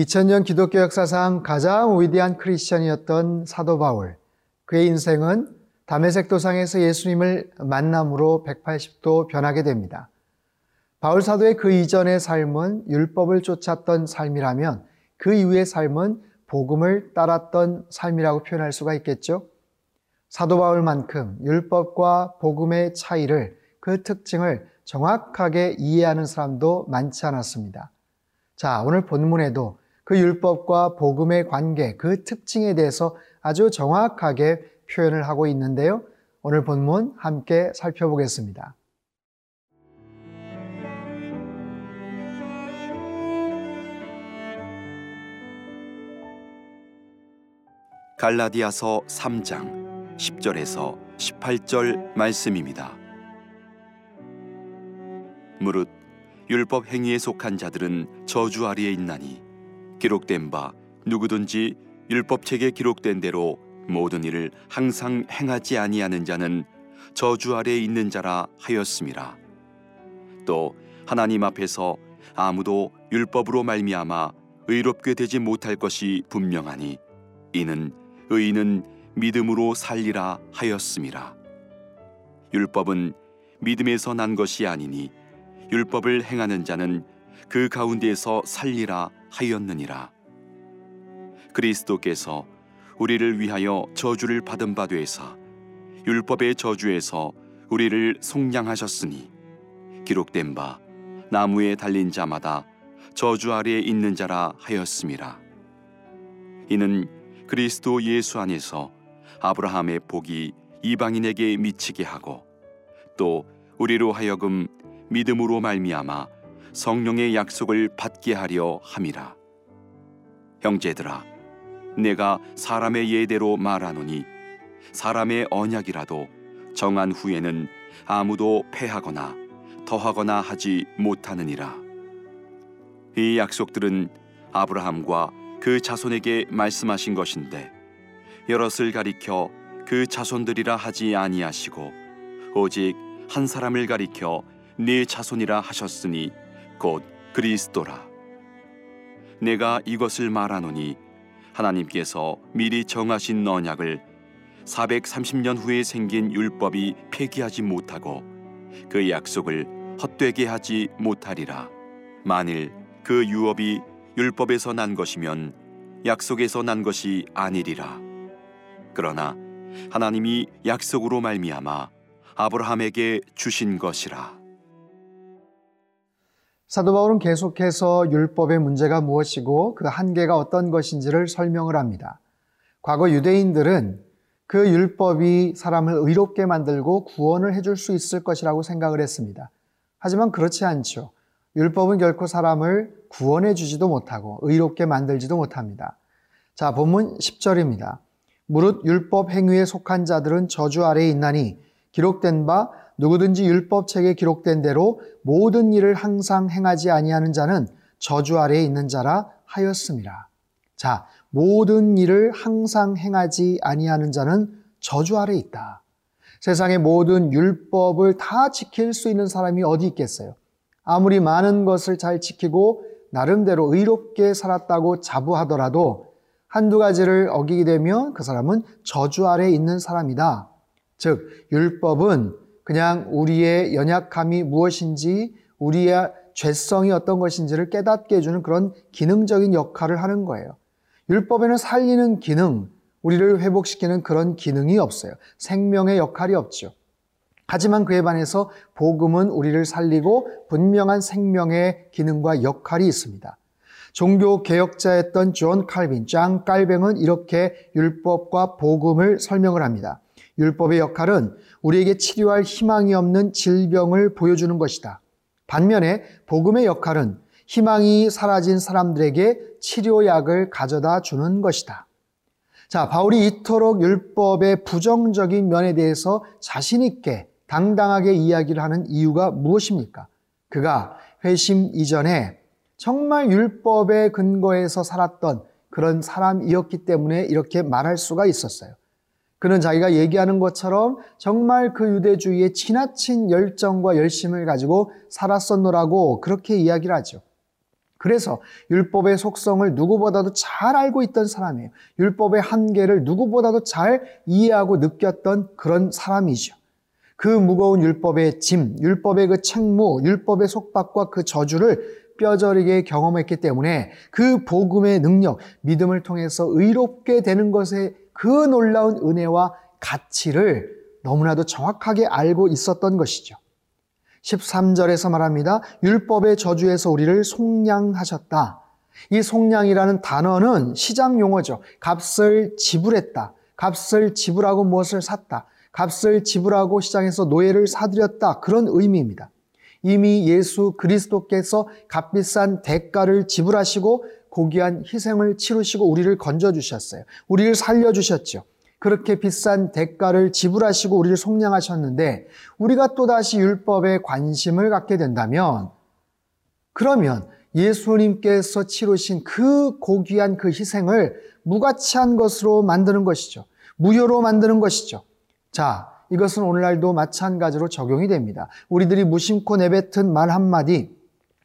2000년 기독교 역사상 가장 위대한 크리스천이었던 사도 바울. 그의 인생은 담에색 도상에서 예수님을 만남으로 180도 변하게 됩니다. 바울 사도의 그 이전의 삶은 율법을 쫓았던 삶이라면 그 이후의 삶은 복음을 따랐던 삶이라고 표현할 수가 있겠죠. 사도 바울만큼 율법과 복음의 차이를 그 특징을 정확하게 이해하는 사람도 많지 않았습니다. 자, 오늘 본문에도 그 율법과 복음의 관계, 그 특징에 대해서 아주 정확하게 표현을 하고 있는데요. 오늘 본문 함께 살펴보겠습니다. 갈라디아서 3장 10절에서 18절 말씀입니다. 무릇 율법 행위에 속한 자들은 저주 아래에 있나니 기록된 바 누구든지 율법책에 기록된 대로 모든 일을 항상 행하지 아니하는 자는 저주 아래에 있는 자라 하였음이라. 또 하나님 앞에서 아무도 율법으로 말미암아 의롭게 되지 못할 것이 분명하니 이는 의인은 믿음으로 살리라 하였음이라. 율법은 믿음에서 난 것이 아니니 율법을 행하는 자는 그 가운데에서 살리라 하였느니라. 그리스도께서 우리를 위하여 저주를 받은 바 되사 율법의 저주에서 우리를 속량하셨으니 기록된 바 나무에 달린 자마다 저주 아래에 있는 자라 하였음이라. 이는 그리스도 예수 안에서 아브라함의 복이 이방인에게 미치게 하고 또 우리로 하여금 믿음으로 말미암아 성령의 약속을 받게 하려 함이라. 형제들아, 내가 사람의 예대로 말하노니 사람의 언약이라도 정한 후에는 아무도 패하거나 더하거나 하지 못하느니라. 이 약속들은 아브라함과 그 자손에게 말씀하신 것인데 여럿을 가리켜 그 자손들이라 하지 아니하시고 오직 한 사람을 가리켜 네 자손이라 하셨으니 곧 그리스도라. 내가 이것을 말하노니 하나님께서 미리 정하신 언약을 430년 후에 생긴 율법이 폐기하지 못하고 그 약속을 헛되게 하지 못하리라. 만일 그 유업이 율법에서 난 것이면 약속에서 난 것이 아니리라. 그러나 하나님이 약속으로 말미암아 아브라함에게 주신 것이라. 사도 바울은 계속해서 율법의 문제가 무엇이고 그 한계가 어떤 것인지를 설명을 합니다. 과거 유대인들은 그 율법이 사람을 의롭게 만들고 구원을 해줄 수 있을 것이라고 생각을 했습니다. 하지만 그렇지 않죠. 율법은 결코 사람을 구원해 주지도 못하고 의롭게 만들지도 못합니다. 자, 본문 10절입니다. 무릇 율법 행위에 속한 자들은 저주 아래에 있나니 기록된 바 누구든지 율법책에 기록된 대로 모든 일을 항상 행하지 아니하는 자는 저주 아래에 있는 자라 하였습니다. 자, 모든 일을 항상 행하지 아니하는 자는 저주 아래에 있다. 세상의 모든 율법을 다 지킬 수 있는 사람이 어디 있겠어요? 아무리 많은 것을 잘 지키고 나름대로 의롭게 살았다고 자부하더라도 한두 가지를 어기게 되면 그 사람은 저주 아래에 있는 사람이다. 즉, 율법은 그냥 우리의 연약함이 무엇인지, 우리의 죄성이 어떤 것인지를 깨닫게 해주는 그런 기능적인 역할을 하는 거예요. 율법에는 살리는 기능, 우리를 회복시키는 그런 기능이 없어요. 생명의 역할이 없죠. 하지만 그에 반해서 복음은 우리를 살리고 분명한 생명의 기능과 역할이 있습니다. 종교 개혁자였던 존 칼빈, 짱 깔뱅은 이렇게 율법과 복음을 설명을 합니다. 율법의 역할은 우리에게 치료할 희망이 없는 질병을 보여주는 것이다. 반면에 복음의 역할은 희망이 사라진 사람들에게 치료약을 가져다 주는 것이다. 자, 바울이 이토록 율법의 부정적인 면에 대해서 자신있게 당당하게 이야기를 하는 이유가 무엇입니까? 그가 회심 이전에 정말 율법의 근거에서 살았던 그런 사람이었기 때문에 이렇게 말할 수가 있었어요. 그는 자기가 얘기하는 것처럼 정말 그 유대주의에 지나친 열정과 열심을 가지고 살았었노라고 그렇게 이야기를 하죠. 그래서 율법의 속성을 누구보다도 잘 알고 있던 사람이에요. 율법의 한계를 누구보다도 잘 이해하고 느꼈던 그런 사람이죠. 그 무거운 율법의 짐, 율법의 그 책무, 율법의 속박과 그 저주를 뼈저리게 경험했기 때문에 그 복음의 능력, 믿음을 통해서 의롭게 되는 것에 그 놀라운 은혜와 가치를 너무나도 정확하게 알고 있었던 것이죠. 13절에서 말합니다. 율법의 저주에서 우리를 속량하셨다. 이 속량이라는 단어는 시장 용어죠. 값을 지불했다. 값을 지불하고 무엇을 샀다. 값을 지불하고 시장에서 노예를 사들였다. 그런 의미입니다. 이미 예수 그리스도께서 값비싼 대가를 지불하시고 고귀한 희생을 치르시고 우리를 건져주셨어요. 우리를 살려주셨죠. 그렇게 비싼 대가를 지불하시고 우리를 속량하셨는데 우리가 또다시 율법에 관심을 갖게 된다면 그러면 예수님께서 치르신 그 고귀한 그 희생을 무가치한 것으로 만드는 것이죠. 무효로 만드는 것이죠. 자, 이것은 오늘날도 마찬가지로 적용이 됩니다. 우리들이 무심코 내뱉은 말 한마디,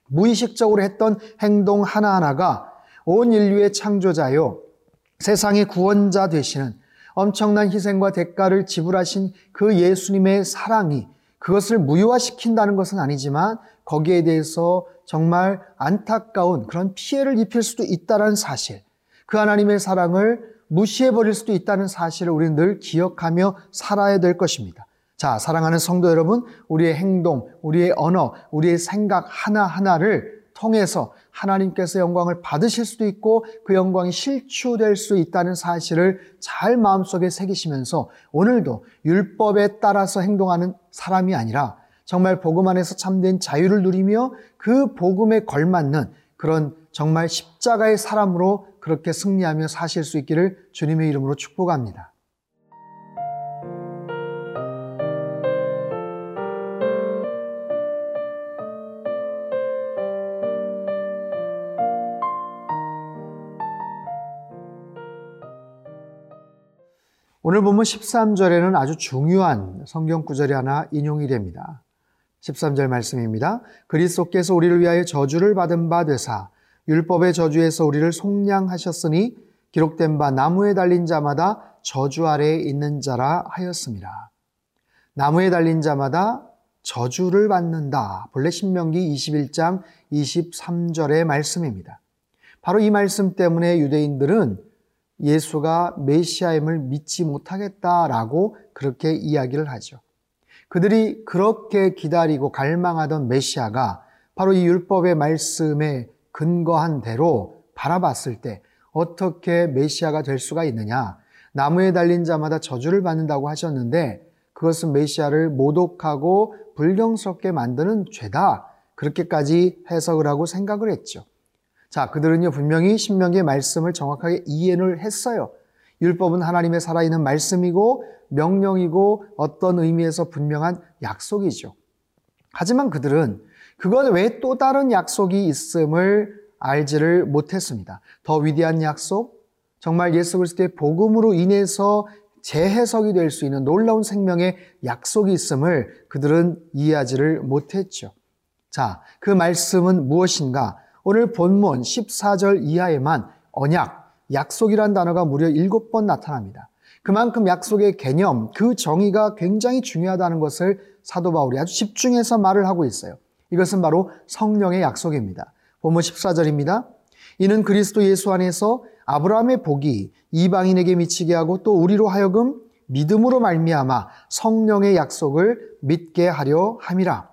무의식적으로 했던 행동 하나하나가 온 인류의 창조자요, 세상의 구원자 되시는 엄청난 희생과 대가를 지불하신 그 예수님의 사랑이 그것을 무효화시킨다는 것은 아니지만 거기에 대해서 정말 안타까운 그런 피해를 입힐 수도 있다는 사실, 그 하나님의 사랑을 무시해 버릴 수도 있다는 사실을 우리는 늘 기억하며 살아야 될 것입니다. 자, 사랑하는 성도 여러분, 우리의 행동, 우리의 언어, 우리의 생각 하나하나를 통해서 하나님께서 영광을 받으실 수도 있고 그 영광이 실추될 수 있다는 사실을 잘 마음속에 새기시면서 오늘도 율법에 따라서 행동하는 사람이 아니라 정말 복음 안에서 참된 자유를 누리며 그 복음에 걸맞는 그런 정말 십자가의 사람으로 그렇게 승리하며 사실 수 있기를 주님의 이름으로 축복합니다. 오늘 보면 13절에는 아주 중요한 성경 구절이 하나 인용이 됩니다. 13절 말씀입니다. 그리스도께서 우리를 위하여 저주를 받은 바 되사 율법의 저주에서 우리를 속량하셨으니 기록된 바 나무에 달린 자마다 저주 아래에 있는 자라 하였습니다. 나무에 달린 자마다 저주를 받는다. 본래 신명기 21장 23절의 말씀입니다. 바로 이 말씀 때문에 유대인들은 예수가 메시아임을 믿지 못하겠다라고 그렇게 이야기를 하죠. 그들이 그렇게 기다리고 갈망하던 메시아가 바로 이 율법의 말씀에 근거한 대로 바라봤을 때 어떻게 메시아가 될 수가 있느냐? 나무에 달린 자마다 저주를 받는다고 하셨는데 그것은 메시아를 모독하고 불경스럽게 만드는 죄다. 그렇게까지 해석을 하고 생각을 했죠. 자, 그들은요, 분명히 신명기의 말씀을 정확하게 이해를 했어요. 율법은 하나님의 살아있는 말씀이고 명령이고 어떤 의미에서 분명한 약속이죠. 하지만 그들은 그것 외에 또 다른 약속이 있음을 알지를 못했습니다. 더 위대한 약속, 정말 예수 그리스도의 복음으로 인해서 재해석이 될 수 있는 놀라운 생명의 약속이 있음을 그들은 이해하지를 못했죠. 자, 그 말씀은 무엇인가? 오늘 본문 14절 이하에만 언약, 약속이란 단어가 무려 7번 나타납니다. 그만큼 약속의 개념, 그 정의가 굉장히 중요하다는 것을 사도 바울이 아주 집중해서 말을 하고 있어요. 이것은 바로 성령의 약속입니다. 본문 14절입니다. 이는 그리스도 예수 안에서 아브라함의 복이 이방인에게 미치게 하고 또 우리로 하여금 믿음으로 말미암아 성령의 약속을 믿게 하려 함이라.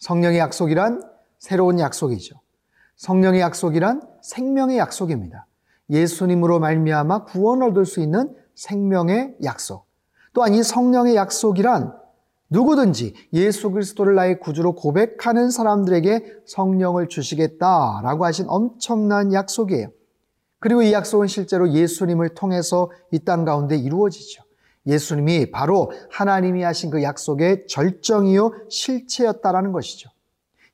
성령의 약속이란 새로운 약속이죠. 성령의 약속이란 생명의 약속입니다. 예수님으로 말미암아 구원 얻을 수 있는 생명의 약속. 또한 이 성령의 약속이란 누구든지 예수 그리스도를 나의 구주로 고백하는 사람들에게 성령을 주시겠다라고 하신 엄청난 약속이에요. 그리고 이 약속은 실제로 예수님을 통해서 이 땅 가운데 이루어지죠. 예수님이 바로 하나님이 하신 그 약속의 절정이요 실체였다라는 것이죠.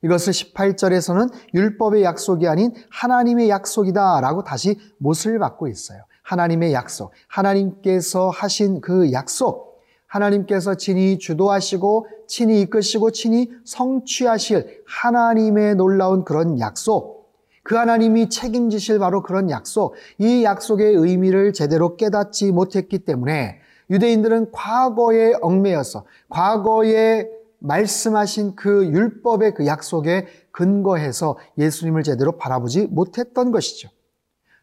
이것을 18절에서는 율법의 약속이 아닌 하나님의 약속이다 라고 다시 못을 받고 있어요. 하나님의 약속, 하나님께서 하신 그 약속, 하나님께서 친히 주도하시고 친히 이끄시고 친히 성취하실 하나님의 놀라운 그런 약속, 그 하나님이 책임지실 바로 그런 약속, 이 약속의 의미를 제대로 깨닫지 못했기 때문에 유대인들은 과거에 얽매여서 과거에 말씀하신 그 율법의 그 약속에 근거해서 예수님을 제대로 바라보지 못했던 것이죠.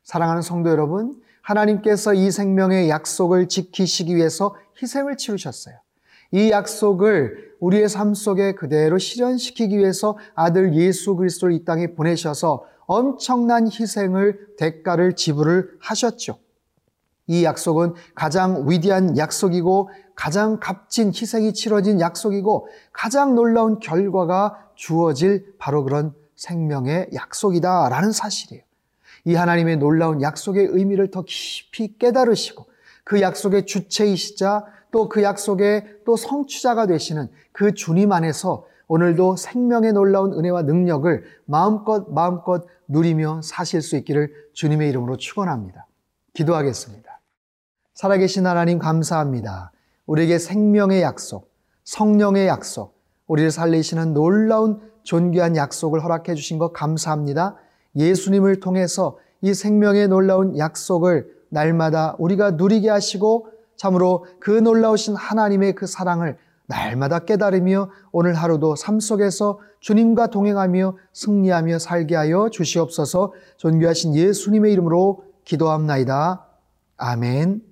사랑하는 성도 여러분, 하나님께서 이 생명의 약속을 지키시기 위해서 희생을 치르셨어요. 이 약속을 우리의 삶 속에 그대로 실현시키기 위해서 아들 예수 그리스도를 이 땅에 보내셔서 엄청난 희생을 대가를 지불을 하셨죠. 이 약속은 가장 위대한 약속이고 가장 값진 희생이 치러진 약속이고 가장 놀라운 결과가 주어질 바로 그런 생명의 약속이다라는 사실이에요. 이 하나님의 놀라운 약속의 의미를 더 깊이 깨달으시고 그 약속의 주체이시자 또 그 약속의 또 성취자가 되시는 그 주님 안에서 오늘도 생명의 놀라운 은혜와 능력을 마음껏 마음껏 누리며 사실 수 있기를 주님의 이름으로 축원합니다. 기도하겠습니다. 살아계신 하나님 감사합니다. 우리에게 생명의 약속, 성령의 약속, 우리를 살리시는 놀라운 존귀한 약속을 허락해 주신 것 감사합니다. 예수님을 통해서 이 생명의 놀라운 약속을 날마다 우리가 누리게 하시고 참으로 그 놀라우신 하나님의 그 사랑을 날마다 깨달으며 오늘 하루도 삶 속에서 주님과 동행하며 승리하며 살게 하여 주시옵소서 존귀하신 예수님의 이름으로 기도합나이다. 아멘.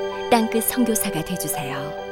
땅끝 선교사가 되주세요.